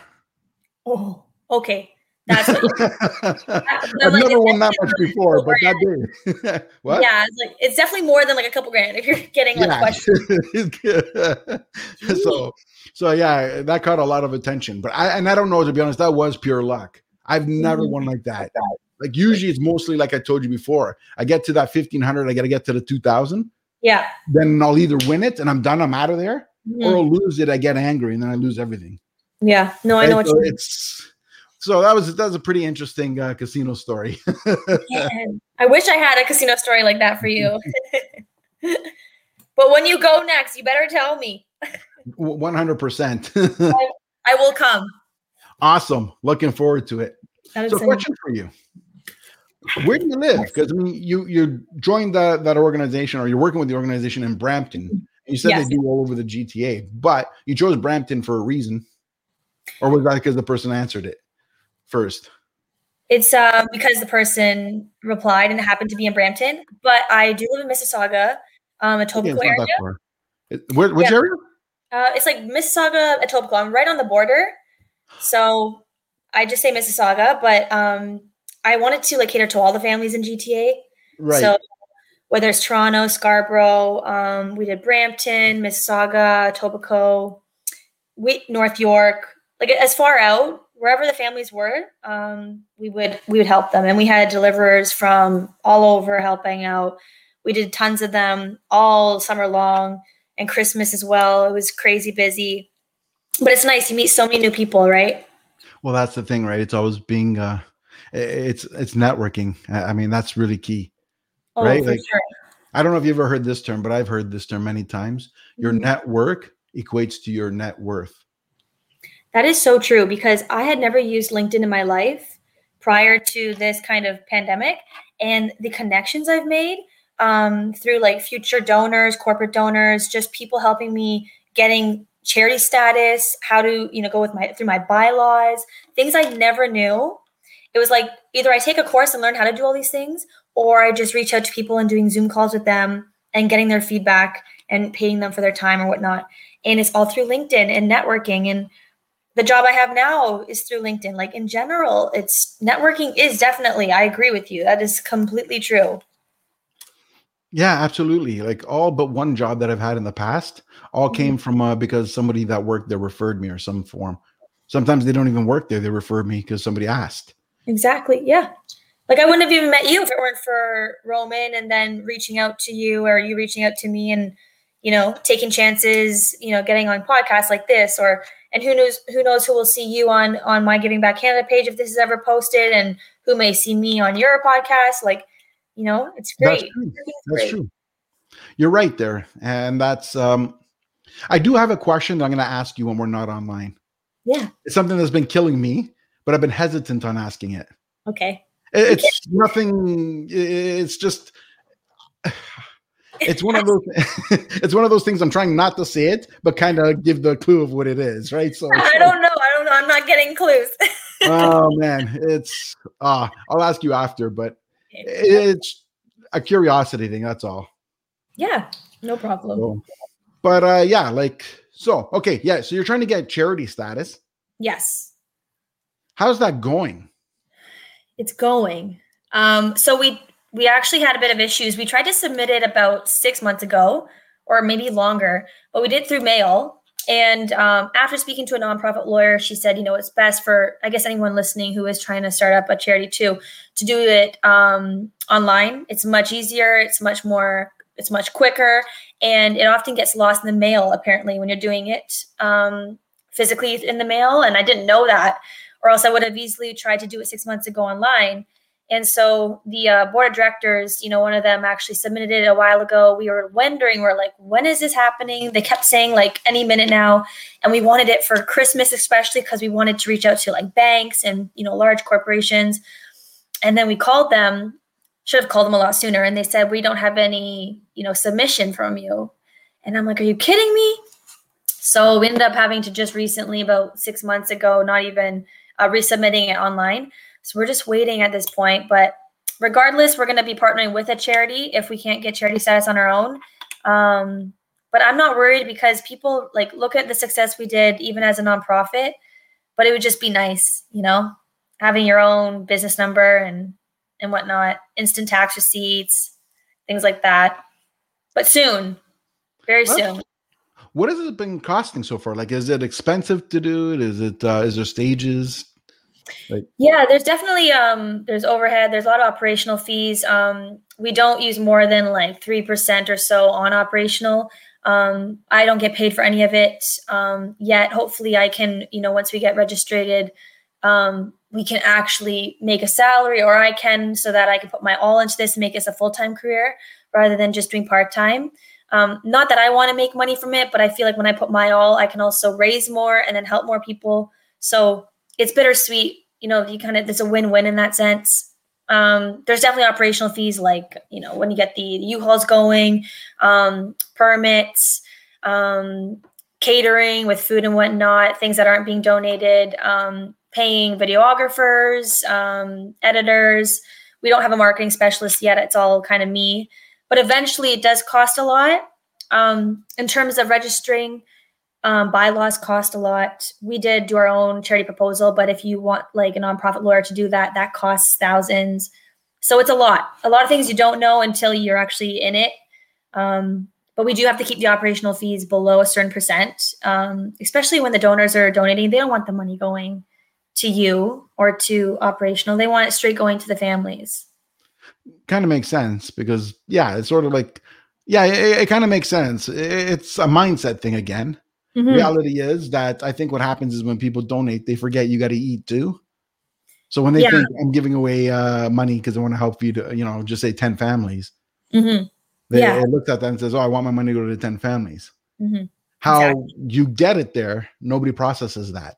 Oh, okay. That's <laughs> what I've like, never won that much before, but that day. <laughs> what? yeah. It's like it's definitely more than like a couple grand if you're getting like questions. <laughs> so, so yeah, that caught a lot of attention. But I and I don't know to be honest, that was pure luck. I've never Mhm. won like that. Like usually, it's mostly like I told you before. I get to that fifteen hundred, I got to get to the two thousand. Yeah. Then I'll either win it and I'm done, I'm out of there, Mhm. or I'll lose it, I get angry, and then I lose everything. Yeah. No, I know what so you mean. it's so that was that was a pretty interesting uh, casino story. <laughs> I wish I had a casino story like that for you. <laughs> <laughs> but when you go next, you better tell me. One hundred percent. I will come. Awesome. Looking forward to it. That is So, so- question for you: Where do you live? Because I mean, you you joined that that organization, or you're working with the organization in Brampton. You said Yes. they do all over the GTA, but you chose Brampton for a reason, or was that because the person answered it first? It's um, because the person replied and it happened to be in Brampton, but I do live in Mississauga, um, Etobicoke it's area. It- where, which Yeah. area? Uh, it's like Mississauga, Etobicoke. I'm right on the border. So I just say Mississauga, but um, I wanted to like cater to all the families in GTA. Right. So whether it's Toronto, Scarborough, um, we did Brampton, Mississauga, Etobicoke, we, North York, like as far out wherever the families were, um, we would we would help them, and we had deliverers from all over helping out. We did tons of them all summer long and Christmas as well. It was crazy busy, but it's nice. You meet so many new people, right? Well, that's the thing, right? It's always being, uh, it's it's networking. I mean, that's really key, Oh, right? for Like, sure. I don't know if you've ever heard this term, but I've heard this term many times. Your Mhm. network equates to your net worth. That is so true because I had never used LinkedIn in my life prior to this kind of pandemic. And the connections I've made um, through like future donors, corporate donors, just people helping me getting charity status, how to, you know, go with my through my bylaws, things I never knew. It was like either I take a course and learn how to do all these things, or I just reach out to people and doing Zoom calls with them and getting their feedback and paying them for their time or whatnot. And it's all through LinkedIn and networking. And the job I have now is through LinkedIn. Like in general, it's networking is definitely, I agree with you. That is completely true. Yeah, absolutely. Like all but one job that I've had in the past all Mhm. came from uh, because somebody that worked there referred me or some form. Sometimes they don't even work there; they referred me because somebody asked. Exactly. Yeah. Like I wouldn't have even met you if it weren't for Roman and then reaching out to you or you reaching out to me and, you know, taking chances, you know, getting on podcasts like this or and who knows who knows who will see you on on my Giving Back Canada page if this is ever posted and who may see me on your podcast. Like, you know, it's That's great. true. Everything's That's true. You're right there, and that's. um I do have a question that I'm going to ask you when we're not online. Yeah. It's something that's been killing me, but I've been hesitant on asking it. Okay. It- It's nothing. It's just. <sighs> It's one of those. <laughs> it's one of those things. I'm trying not to say it, but kind of give the clue of what it is, right? So. I don't know. I don't know. I'm not getting clues. <laughs> oh man, it's. Uh, I'll ask you after, but it's a curiosity thing. That's all. yeah, no problem. So, but uh, yeah, like so. Okay, yeah. So you're trying to get charity status. Yes. How's that going? it's going. Um, so we we actually had a bit of issues. We tried to submit it about six months ago, or maybe longer, but we did through mail. And um, after speaking to a nonprofit lawyer, she said, you know, it's best for I guess anyone listening who is trying to start up a charity too to do it um, online. It's much easier. It's much more. It's much quicker, and it often gets lost in the mail. Apparently, when you're doing it um, physically in the mail, and I didn't know that or else I would have easily tried to do it six months ago online. And so the uh, board of directors, you know, one of them actually submitted it a while ago. We were wondering, we're like, when is this happening? They kept saying like any minute now, and we wanted it for Christmas, especially because we wanted to reach out to like banks and you know large corporations. And then we called them, should have called them a lot sooner, and they said we don't have any, you know, submission from you. And I'm like, are you kidding me? So we ended up having to just recently, about six months ago, not even uh, resubmitting it online. So we're just waiting at this point. But regardless, we're going to be partnering with a charity if we can't get charity status on our own. Um, but I'm not worried because people like look at the success we did even as a nonprofit. But it would just be nice, you know, having your own business number and and whatnot, instant tax receipts, things like that. But soon, very What? soon. What has it been costing so far? Like, is it expensive to do it? Is it? Uh, is there stages? Yeah, there's definitely um there's overhead, there's a lot of operational fees. Um we don't use more than like 3% or so on operational. Um I don't get paid for any of it um yet. Hopefully I can, you know, once we get registered um we can actually make a salary or I can so that I can put my all into this and make this a full-time career rather than just doing part-time. Um, not that I want to make money from it, but I feel like when I put my all, I can also raise more and then help more people. So it's bittersweet. You know, you kind of there's a win-win in that sense. Um, there's definitely operational fees, like you know when you get the U-Hauls going, um, permits, um, catering with food and whatnot, things that aren't being donated, um, paying videographers, um, editors. We don't have a marketing specialist yet. It's all kind of me, but eventually it does cost a lot. Um, in terms of registering, Um, bylaws cost a lot. We did do our own charity proposal, but if you want like a nonprofit lawyer to do that, that costs thousands. So it's a lot. A lot of things you don't know until you're actually in it. Um, but we do have to keep the operational fees below a certain percent, um, especially when the donors are donating. They don't want the money going to you or to operational. They want it straight going to the families. Kind of makes sense because yeah, it's sort of like yeah, it, it kind of makes sense. It's a mindset thing again. Mm-hmm. Reality is that I think what happens is when people donate, they forget you got to eat too. So when they yeah. think I'm giving away uh, money because I want to help you to, you know, just say 10 families, mm-hmm. they, yeah. it looks at that and says, Oh, I want my money to go to 10 families. Mm-hmm. How exactly. you get it there, nobody processes that.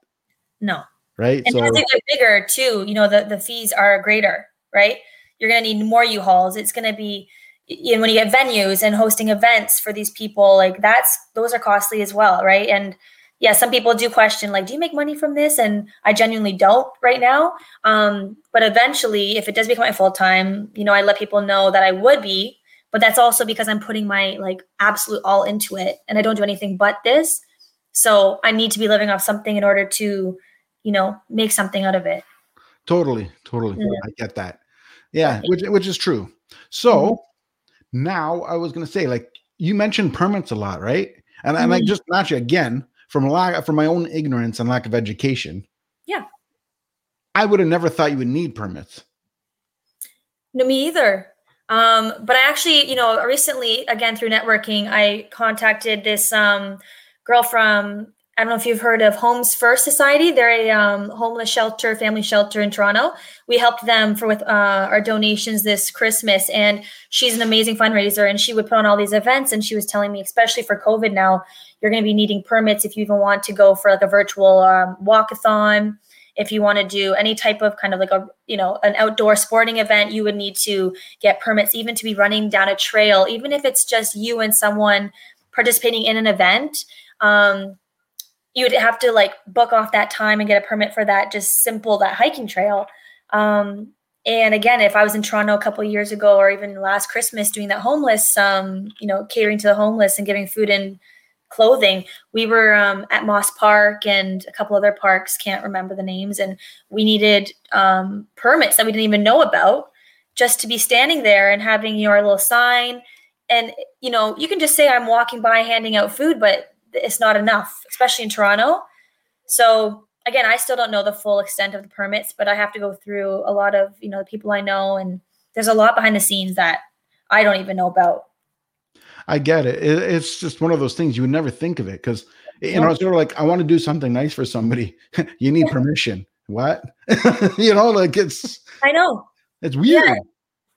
No. Right. And so, as they get bigger too, you know, the, the fees are greater, right? You're going to need more U-Hauls. It's going to be, and when you get venues and hosting events for these people, like that's, those are costly as well. Right. And, yeah, some people do question, like, do you make money from this? And I genuinely don't right now. Um, but eventually, if it does become my full time, you know, I let people know that I would be. But that's also because I'm putting my like absolute all into it, and I don't do anything but this. So I need to be living off something in order to, you know, make something out of it. Totally, totally, yeah. I get that. Yeah, which which is true. So mm-hmm. Now I was going to say, like, you mentioned permits a lot, right? And, mm-hmm. and I just naturally again from lack from my own ignorance and lack of education. Yeah. I would have never thought you would need permits. No, me either. Um, but I actually, you know, recently, again through networking, I contacted this um, girl from I don't know if you've heard of Homes First Society. They're a um, homeless shelter, family shelter in Toronto. We helped them for with uh, our donations this Christmas, and she's an amazing fundraiser. And she would put on all these events, and she was telling me, especially for COVID now, you're going to be needing permits if you even want to go for like a virtual um, walkathon. If you want to do any type of kind of like a you know an outdoor sporting event, you would need to get permits, even to be running down a trail, even if it's just you and someone participating in an event. Um, you would have to like book off that time and get a permit for that just simple that hiking trail. Um, and again if i was in toronto a couple years ago or even last christmas doing that homeless um, you know catering to the homeless and giving food and clothing we were um, at moss park and a couple other parks can't remember the names and we needed um, permits that we didn't even know about just to be standing there and having your little sign. And you know you can just say i'm walking by handing out food but it's not enough, especially in Toronto. So again, I still don't know the full extent of the permits, but I have to go through a lot of you know the people I know, and there's a lot behind the scenes that I don't even know about. I get it. It's just one of those things you would never think of it because you know it's sort of like I want to do something nice for somebody. <laughs> you need permission. What? <laughs> you know, like it's. I know. It's weird. Yeah.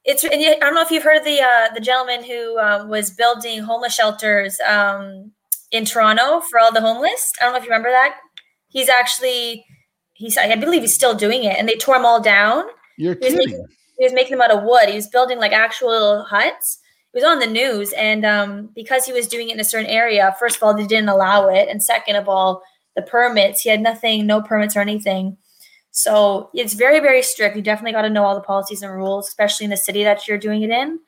It's. And I don't know if you've heard of the uh, the gentleman who um, was building homeless shelters um, in Toronto for all the homeless. I don't know if you remember that. He's actually he's I believe he's still doing it, and they tore them all down. You're he kidding. Making, he was making them out of wood. He was building like actual huts. It was on the news, and um, because he was doing it in a certain area, first of all, they didn't allow it, and second of all, the permits. He had nothing, no permits or anything. So it's very, very strict. You definitely got to know all the policies and rules, especially in the city that you're doing it in.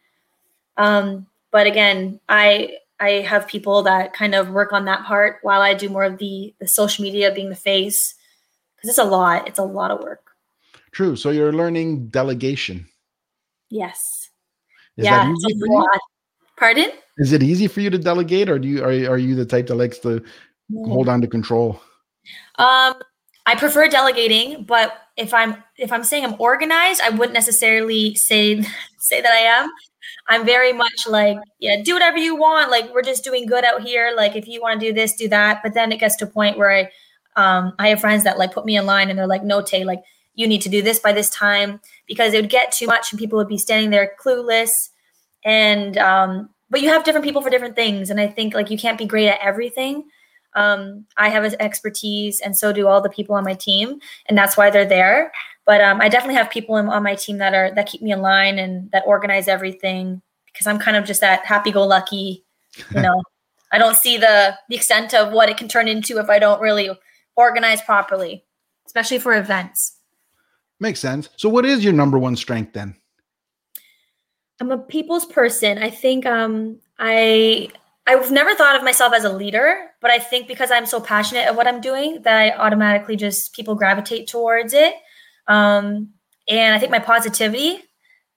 Um, but again, I I have people that kind of work on that part while I do more of the the social media being the face because it's a lot. It's a lot of work. True. So you're learning delegation. Yes. Is yeah. Pardon? Is it easy for you to delegate, or do you are are you the type that likes to mm. hold on to control? Um, I prefer delegating, but if I'm if I'm saying I'm organized, I wouldn't necessarily say <laughs> say that I am. I'm very much like, yeah, do whatever you want. Like we're just doing good out here. Like if you want to do this, do that. But then it gets to a point where I um I have friends that like put me in line and they're like, no, Tay, like you need to do this by this time because it would get too much and people would be standing there clueless. And um, but you have different people for different things. And I think like you can't be great at everything. Um, I have expertise, and so do all the people on my team, and that's why they're there. But um, I definitely have people on my team that are that keep me in line and that organize everything because I'm kind of just that happy-go-lucky. You <laughs> know, I don't see the the extent of what it can turn into if I don't really organize properly, especially for events. Makes sense. So, what is your number one strength then? I'm a people's person. I think um, I I've never thought of myself as a leader, but I think because I'm so passionate at what I'm doing that I automatically just people gravitate towards it. Um, and I think my positivity,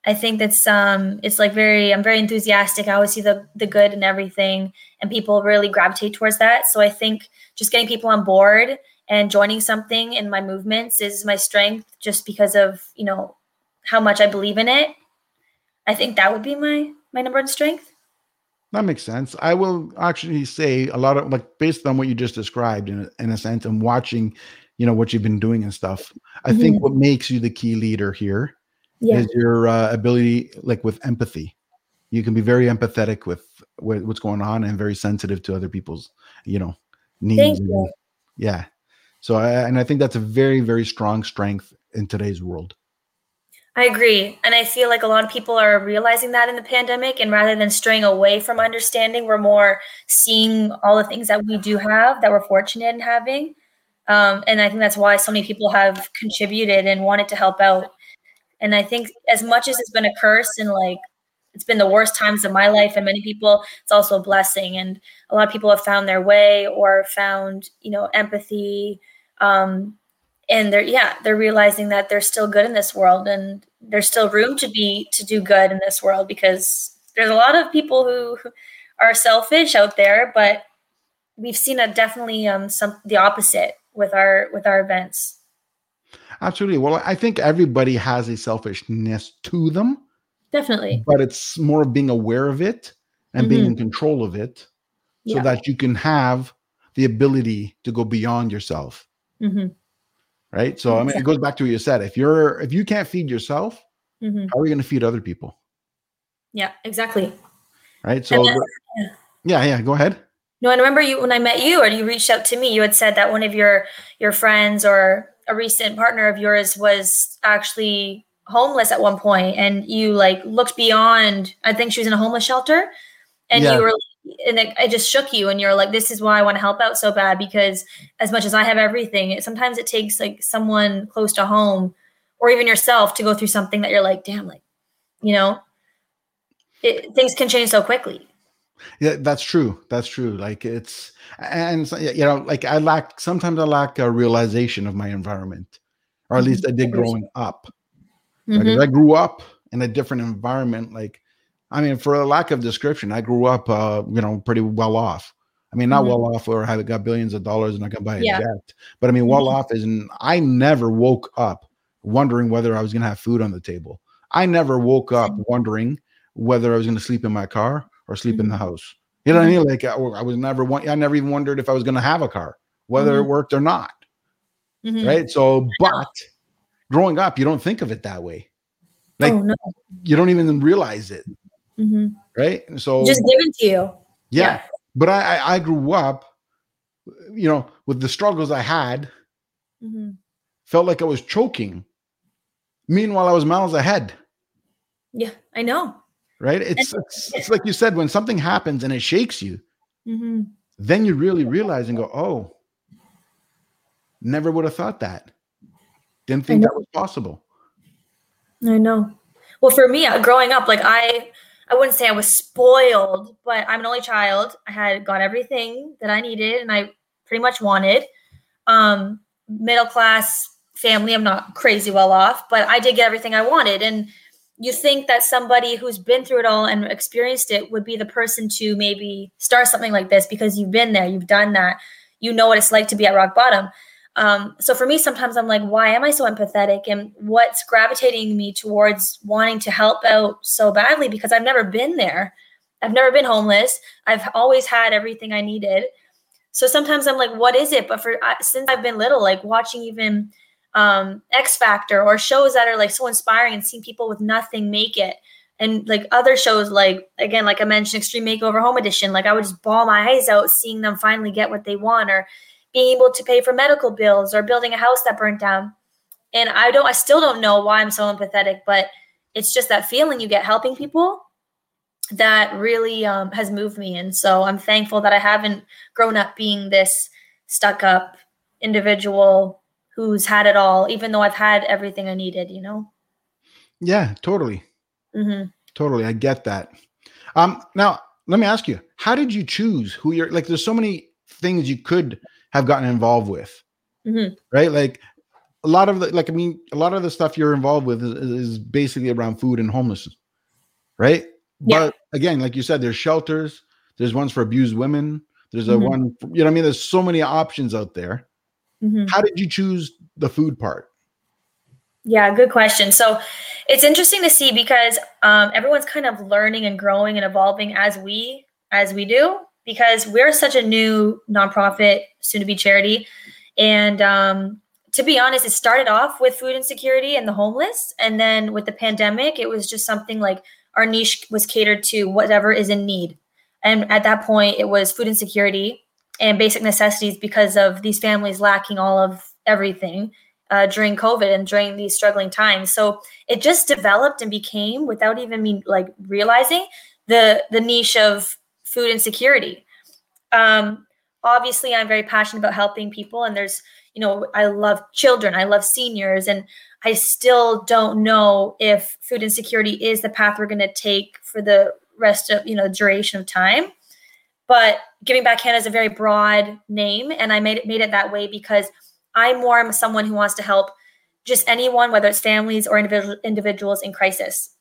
I think that's um, it's like very I'm very enthusiastic. I always see the the good in everything, and people really gravitate towards that. So I think just getting people on board and joining something in my movements is my strength, just because of you know how much I believe in it. I think that would be my my number one strength. That makes sense. I will actually say a lot of like based on what you just described in a, in a sense and watching, you know, what you've been doing and stuff. I mm-hmm. think what makes you the key leader here yeah. is your uh, ability, like with empathy. You can be very empathetic with, with what's going on and very sensitive to other people's, you know, needs. You. Yeah. So I, and I think that's a very very strong strength in today's world. I agree. And I feel like a lot of people are realizing that in the pandemic. And rather than straying away from understanding, we're more seeing all the things that we do have that we're fortunate in having. Um, and I think that's why so many people have contributed and wanted to help out. And I think as much as it's been a curse and like it's been the worst times of my life and many people, it's also a blessing. And a lot of people have found their way or found, you know, empathy, um, and they're yeah they're realizing that they're still good in this world and there's still room to be to do good in this world because there's a lot of people who are selfish out there but we've seen a definitely um some the opposite with our with our events absolutely well i think everybody has a selfishness to them definitely but it's more of being aware of it and mm-hmm. being in control of it so yeah. that you can have the ability to go beyond yourself mm-hmm right? So I mean, it goes back to what you said. If you're if you can't feed yourself, mm-hmm. how are you going to feed other people? Yeah, exactly. Right. So yeah, yeah. Go ahead. No, I remember you when I met you, or you reached out to me. You had said that one of your your friends or a recent partner of yours was actually homeless at one point, and you like looked beyond. I think she was in a homeless shelter, and yeah. you were and it, it, just shook you and you're like this is why i want to help out so bad because as much as i have everything it, sometimes it takes like someone close to home or even yourself to go through something that you're like damn like you know it, things can change so quickly yeah that's true that's true like it's and you know like i lack sometimes i lack a realization of my environment or at least i did growing up mm-hmm. like, i grew up in a different environment like I mean, for a lack of description, I grew up, uh, you know, pretty well off. I mean, not mm-hmm. well off or have got billions of dollars and I can buy a yeah. jet, but I mean, well mm-hmm. off is, and I never woke up wondering whether I was going to have food on the table. I never woke up wondering whether I was going to sleep in my car or sleep mm-hmm. in the mm-hmm. house. You know what I mean? Like I, I was never one. I never even wondered if I was going to have a car, whether it mm-hmm. worked or not. Mm-hmm. Right. So, but growing up, you don't think of it that way. Like oh, no. you don't even realize it. Mm-hmm. Right. So just given to you. Yeah. yeah. But I, I, I grew up, you know, with the struggles I had, mm-hmm. felt like I was choking. Meanwhile, I was miles ahead. Yeah, I know. Right. It's, it's, it's, like you said, when something happens and it shakes you, mm-hmm. then you really realize and go, oh, never would have thought that. Didn't think that was possible. I know. Well, for me, uh, growing up, like I, I wouldn't say I was spoiled, but I'm an only child. I had got everything that I needed and I pretty much wanted. Um, middle class family. I'm not crazy well off, but I did get everything I wanted. And you think that somebody who's been through it all and experienced it would be the person to maybe start something like this because you've been there, you've done that, you know what it's like to be at rock bottom. Um, so for me, sometimes I'm like, why am I so empathetic? And what's gravitating me towards wanting to help out so badly? Because I've never been there. I've never been homeless. I've always had everything I needed. So sometimes I'm like, what is it? But for since I've been little, like watching even um, X Factor or shows that are like so inspiring and seeing people with nothing make it. And like other shows, like again, like I mentioned, Extreme Makeover Home Edition, like I would just bawl my eyes out seeing them finally get what they want, or being able to pay for medical bills or building a house that burnt down. And I don't, I still don't know why I'm so empathetic, but it's just that feeling you get helping people that really um, has moved me. And so I'm thankful that I haven't grown up being this stuck up individual who's had it all, even though I've had everything I needed, you know? Yeah, totally. Mm-hmm. Totally. I get that. Um, now, let me ask you, how did you choose who you're like? There's so many things you could have gotten involved with, Mhm. right? Like a lot of the, like, I mean, a lot of the stuff you're involved with is, is basically around food and homelessness, right? Yeah. But again, like you said, there's shelters, there's ones for abused women, there's a Mhm. one, for, you know what I mean? There's so many options out there. Mhm. How did you choose the food part? Yeah, good question. So it's interesting to see because um, everyone's kind of learning and growing and evolving as we as we do because we're such a new nonprofit, soon to be charity, and um, to be honest, it started off with food insecurity and the homeless, and then with the pandemic, it was just something like our niche was catered to whatever is in need, and at that point, it was food insecurity and basic necessities because of these families lacking all of everything uh, during COVID and during these struggling times. So it just developed and became, without even me like realizing, the the niche of food insecurity. Um, obviously, I'm very passionate about helping people, and there's you know I love children, I love seniors, and I still don't know if food insecurity is the path we're going to take for the rest of you know the duration of time. But Giving Back Canada is a very broad name, and I made it made it that way because I'm more am someone who wants to help just anyone, whether it's families or individual, individuals in crisis.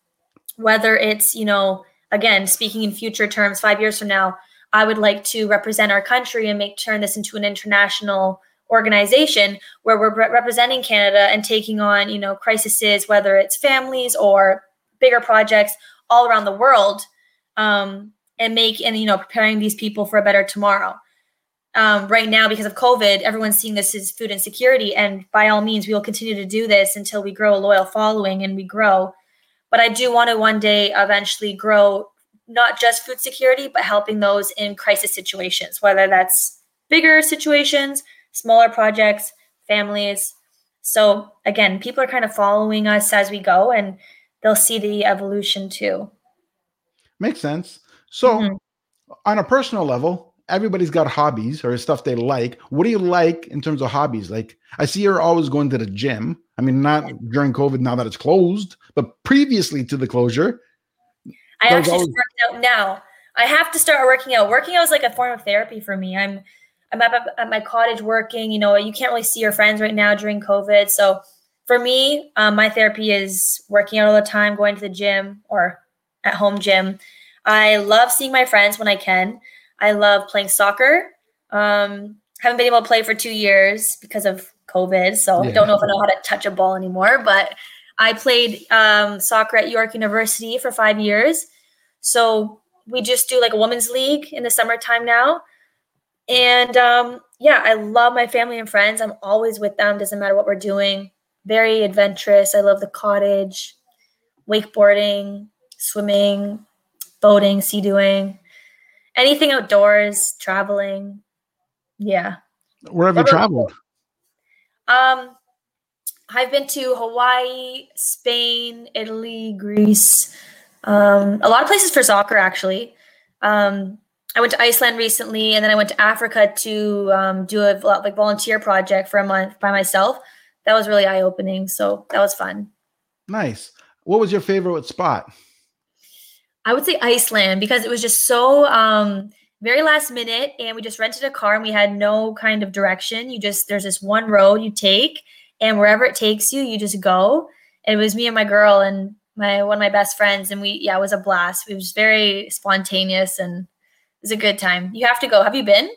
Whether it's, you know, again, speaking in future terms, five years from now, I would like to represent our country and make turn this into an international organization where we're re- representing Canada and taking on, you know, crises, whether it's families or bigger projects all around the world, um, and make and you know preparing these people for a better tomorrow um, right now because of COVID, everyone's seeing this as food insecurity. And by all means, we will continue to do this until we grow a loyal following and we grow. But I do want to one day eventually grow not just food security, but helping those in crisis situations, whether that's bigger situations, smaller projects, families. So again, people are kind of following us as we go and they'll see the evolution too. Makes sense. So, Mhm. on a personal level, everybody's got hobbies or stuff they like. What do you like in terms of hobbies? Like, I see you're always going to the gym. I mean, not during COVID now that it's closed, but previously to the closure. I actually always- out now. I have to start working out. Working out is like a form of therapy for me. I'm I'm up at my cottage working. You know, you can't really see your friends right now during COVID. So for me, um, my therapy is working out all the time, going to the gym or at home gym. I love seeing my friends when I can. I love playing soccer. Um, haven't been able to play for two years because of COVID, so I Yeah. don't know if I know how to touch a ball anymore. But I played um, soccer at York University for five years. So we just do like a women's league in the summertime now. And um, yeah, I love my family and friends. I'm always with them, doesn't matter what we're doing. Very adventurous. I love the cottage, wakeboarding, swimming, boating, sea doing, anything outdoors, traveling. Yeah. Where have you traveled? Um, I've been to Hawaii, Spain, Italy, Greece, um, a lot of places for soccer actually. Um, I went to Iceland recently, and then I went to Africa to um, do a like volunteer project for a month by myself. That was really eye opening, so that was fun. Nice. What was your favorite spot? I would say Iceland because it was just so um, very last minute, and we just rented a car and we had no kind of direction. You just there's this one road you take, and wherever it takes you, you just go. And it was me and my girl and my one of my best friends, and we yeah, it was a blast. It was very spontaneous and it was a good time. You have to go. Have you been?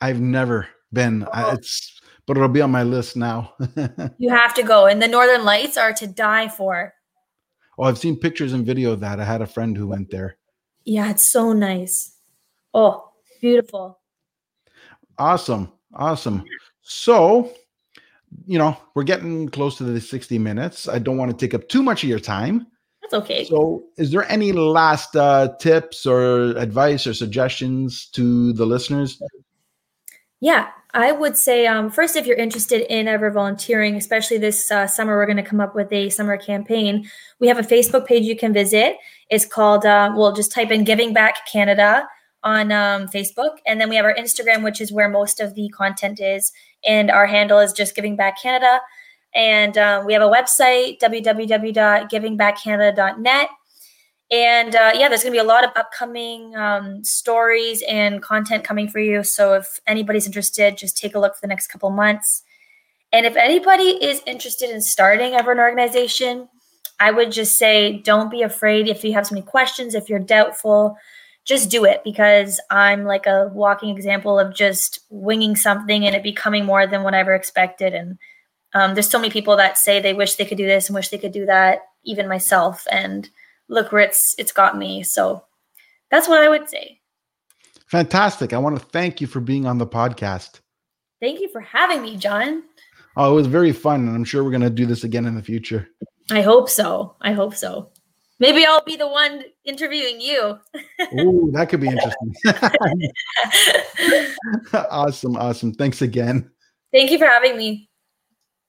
I've never been. I, Oh. it's but it'll be on my list now. <laughs> You have to go. And the Northern Lights are to die for. Oh, I've seen pictures and video of that. I had a friend who went there. Yeah, it's so nice. Oh, beautiful. Awesome. Awesome. So, you know, we're getting close to the 60 minutes. I don't want to take up too much of your time. That's okay. So, is there any last uh, tips or advice or suggestions to the listeners? Yeah, I would say um, first, if you're interested in ever volunteering, especially this uh, summer, we're going to come up with a summer campaign. We have a Facebook page you can visit. It's called, uh, well, just type in Giving Back Canada on um, Facebook. And then we have our Instagram, which is where most of the content is. And our handle is just Giving Back Canada. And um, we have a website, www.givingbackcanada.net. And uh, yeah, there's going to be a lot of upcoming um, stories and content coming for you. So if anybody's interested, just take a look for the next couple months. And if anybody is interested in starting ever an organization, I would just say don't be afraid if you have so many questions, if you're doubtful, just do it because I'm like a walking example of just winging something and it becoming more than what I ever expected. And um, there's so many people that say they wish they could do this and wish they could do that, even myself. And look where it's it's got me. So that's what I would say. Fantastic. I want to thank you for being on the podcast. Thank you for having me, John. Oh, it was very fun, and I'm sure we're going to do this again in the future. I hope so. I hope so. Maybe I'll be the one interviewing you. <laughs> Ooh, that could be interesting. <laughs> <laughs> awesome, awesome. Thanks again. Thank you for having me.